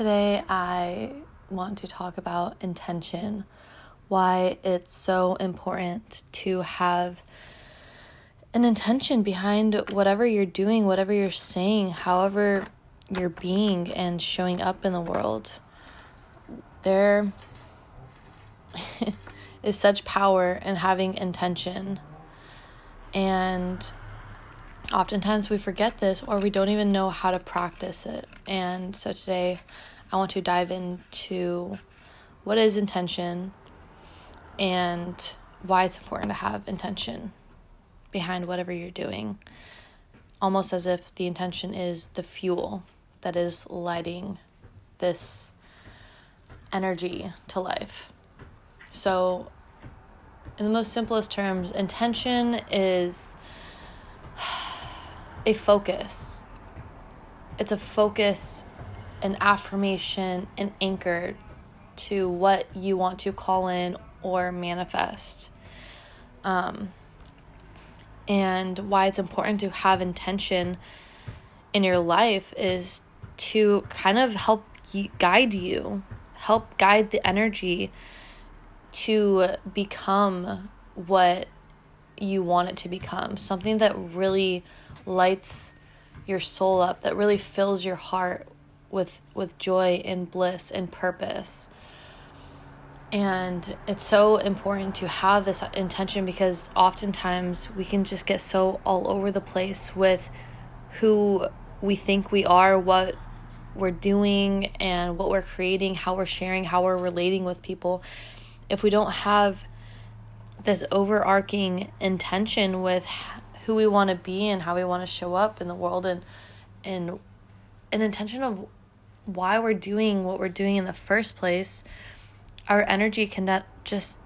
Today, I want to talk about intention, why it's so important to have an intention behind whatever you're doing, whatever you're saying, however you're being and showing up in the world. There is such power in having intention. And oftentimes we forget this or we don't even know how to practice it. And so today I want to dive into what is intention and why it's important to have intention behind whatever you're doing. Almost as if the intention is the fuel that is lighting this energy to life. So, in the most simplest terms, intention is a focus. It's a focus, an affirmation, an anchor to what you want to call in or manifest. Um, and why it's important to have intention in your life is to kind of help you, guide you, help guide the energy to become what you want it to become. Something that really lights your soul up, that really fills your heart with with joy and bliss and purpose. And it's so important to have this intention because oftentimes we can just get so all over the place with who we think we are, what we're doing, and what we're creating, how we're sharing, how we're relating with people. If we don't have this overarching intention with who we want to be and how we want to show up in the world and and an intention of why we're doing what we're doing in the first place our energy can just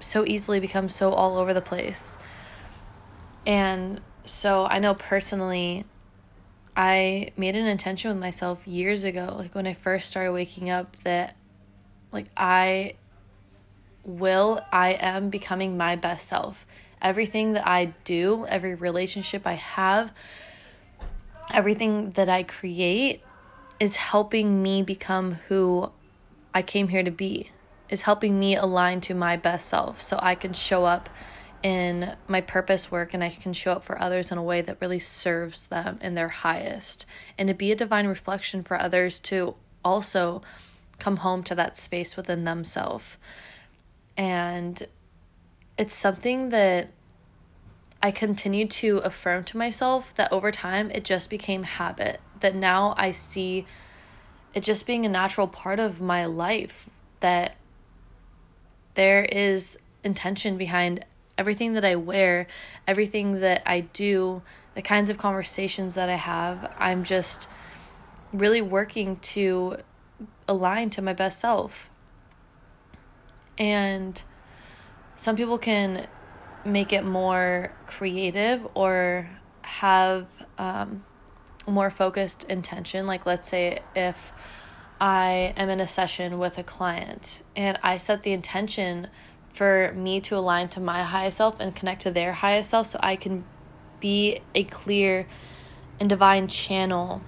so easily become so all over the place and so i know personally i made an intention with myself years ago like when i first started waking up that like i will I am becoming my best self. Everything that I do, every relationship I have, everything that I create is helping me become who I came here to be, is helping me align to my best self so I can show up in my purpose work and I can show up for others in a way that really serves them in their highest and to be a divine reflection for others to also come home to that space within themselves. And it's something that I continued to affirm to myself that over time it just became habit. That now I see it just being a natural part of my life. That there is intention behind everything that I wear, everything that I do, the kinds of conversations that I have. I'm just really working to align to my best self. And some people can make it more creative or have um, more focused intention. Like, let's say if I am in a session with a client and I set the intention for me to align to my highest self and connect to their highest self so I can be a clear and divine channel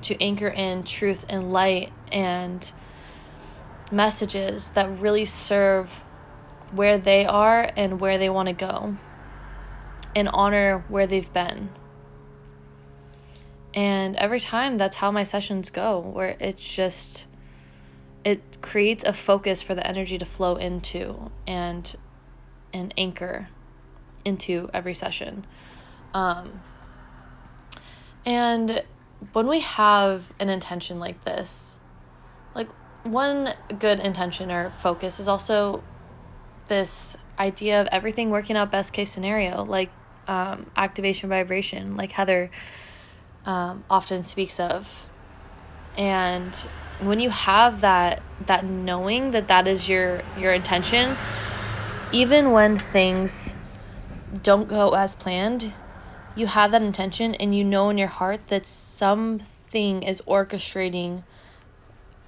to anchor in truth and light and messages that really serve where they are and where they want to go and honor where they've been. And every time that's how my sessions go, where it's just it creates a focus for the energy to flow into and an anchor into every session. Um, and when we have an intention like this, like one good intention or focus is also this idea of everything working out best case scenario, like um, activation vibration, like Heather um, often speaks of. And when you have that that knowing that that is your your intention, even when things don't go as planned, you have that intention and you know in your heart that something is orchestrating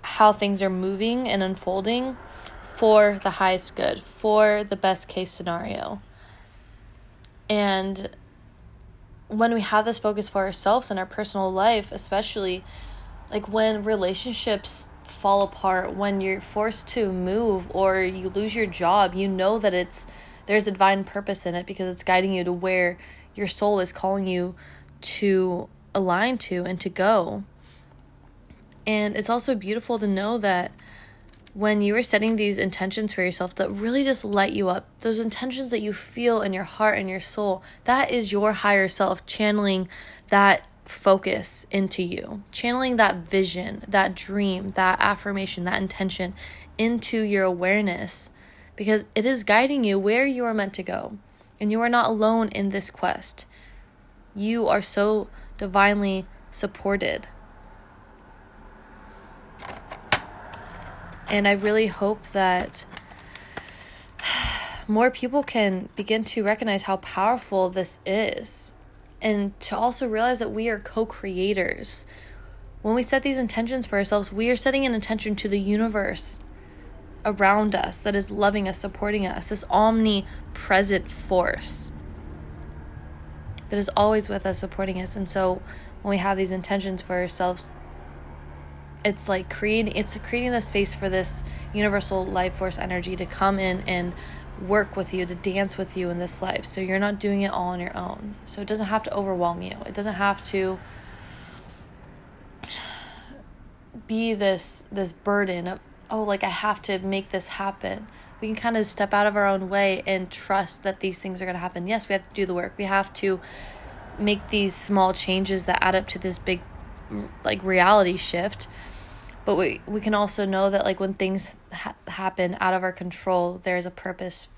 how things are moving and unfolding for the highest good, for the best case scenario. And when we have this focus for ourselves and our personal life, especially like when relationships fall apart, when you're forced to move or you lose your job, you know that it's there's a divine purpose in it because it's guiding you to where your soul is calling you to align to and to go. And it's also beautiful to know that when you are setting these intentions for yourself that really just light you up, those intentions that you feel in your heart and your soul, that is your higher self channeling that focus into you, channeling that vision, that dream, that affirmation, that intention into your awareness because it is guiding you where you are meant to go. And you are not alone in this quest. You are so divinely supported. And I really hope that more people can begin to recognize how powerful this is and to also realize that we are co creators. When we set these intentions for ourselves, we are setting an intention to the universe around us that is loving us, supporting us, this omnipresent force that is always with us, supporting us. And so when we have these intentions for ourselves, it's like creating it's creating the space for this universal life force energy to come in and work with you to dance with you in this life so you're not doing it all on your own so it doesn't have to overwhelm you it doesn't have to be this this burden of oh, like I have to make this happen. We can kind of step out of our own way and trust that these things are going to happen. Yes, we have to do the work. We have to make these small changes that add up to this big like reality shift. But we we can also know that like when things ha- happen out of our control, there's a purpose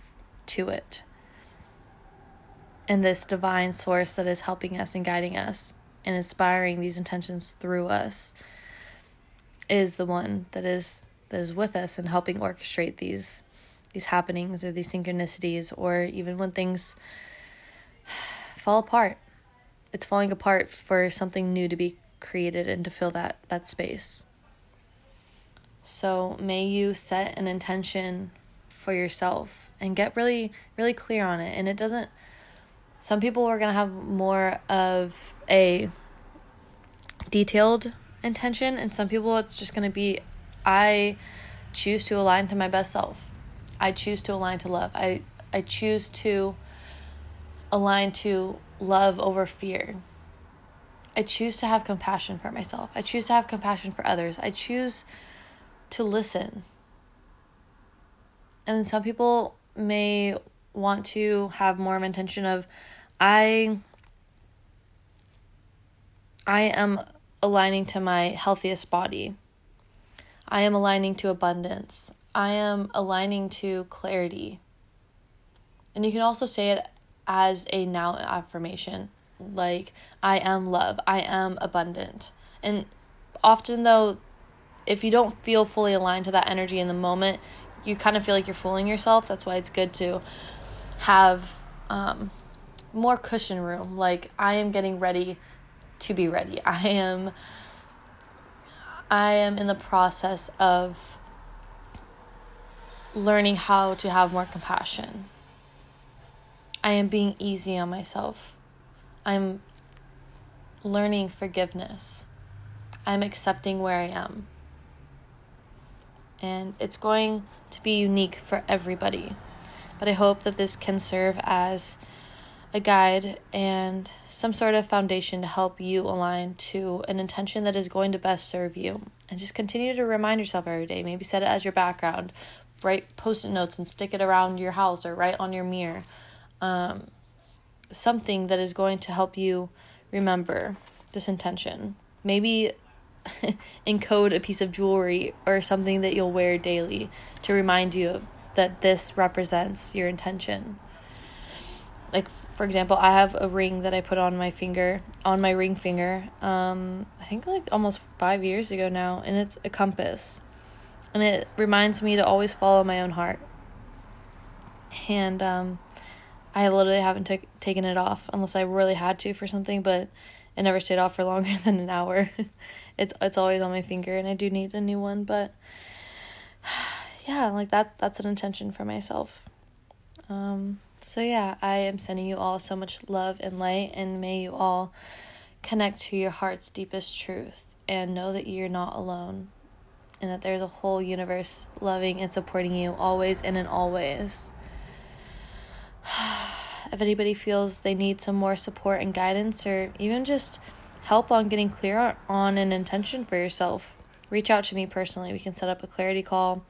to it. And this divine source that is helping us and guiding us and inspiring these intentions through us is the one that is that is with us and helping orchestrate these these happenings or these synchronicities or even when things fall apart it's falling apart for something new to be created and to fill that that space so may you set an intention for yourself and get really really clear on it and it doesn't some people are going to have more of a detailed intention and some people it's just going to be I choose to align to my best self. I choose to align to love. I I choose to align to love over fear. I choose to have compassion for myself. I choose to have compassion for others. I choose to listen. And some people may want to have more of intention of I I am aligning to my healthiest body. I am aligning to abundance. I am aligning to clarity. And you can also say it as a now affirmation like, I am love, I am abundant. And often, though, if you don't feel fully aligned to that energy in the moment, you kind of feel like you're fooling yourself. That's why it's good to have um, more cushion room. Like, I am getting ready to be ready. I am I am in the process of learning how to have more compassion. I am being easy on myself. I'm learning forgiveness. I'm accepting where I am. And it's going to be unique for everybody. But I hope that this can serve as a guide, and some sort of foundation to help you align to an intention that is going to best serve you. And just continue to remind yourself every day. Maybe set it as your background, write post it notes and stick it around your house or write on your mirror. Um, something that is going to help you remember this intention. Maybe encode a piece of jewelry or something that you'll wear daily to remind you that this represents your intention. Like for example, I have a ring that I put on my finger, on my ring finger, um, I think like almost five years ago now, and it's a compass. And it reminds me to always follow my own heart. And um, I literally haven't t- taken it off unless I really had to for something, but it never stayed off for longer than an hour. it's it's always on my finger, and I do need a new one, but yeah, like that that's an intention for myself. Um, so, yeah, I am sending you all so much love and light, and may you all connect to your heart's deepest truth and know that you're not alone. and that there's a whole universe loving and supporting you always and in all ways. if anybody feels they need some more support and guidance, or even just help on getting clear on an intention for yourself, reach out to me personally. We can set up a clarity call.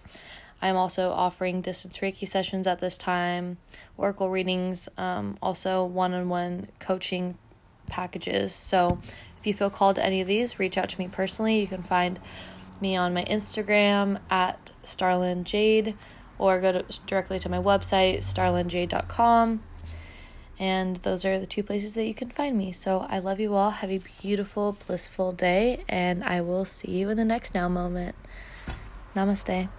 I'm also offering distance Reiki sessions at this time, Oracle readings, um, also one on one coaching packages. So if you feel called to any of these, reach out to me personally. You can find me on my Instagram at Starlin Jade or go to, directly to my website, starlinjade.com. And those are the two places that you can find me. So I love you all. Have a beautiful, blissful day, and I will see you in the next now moment. Namaste.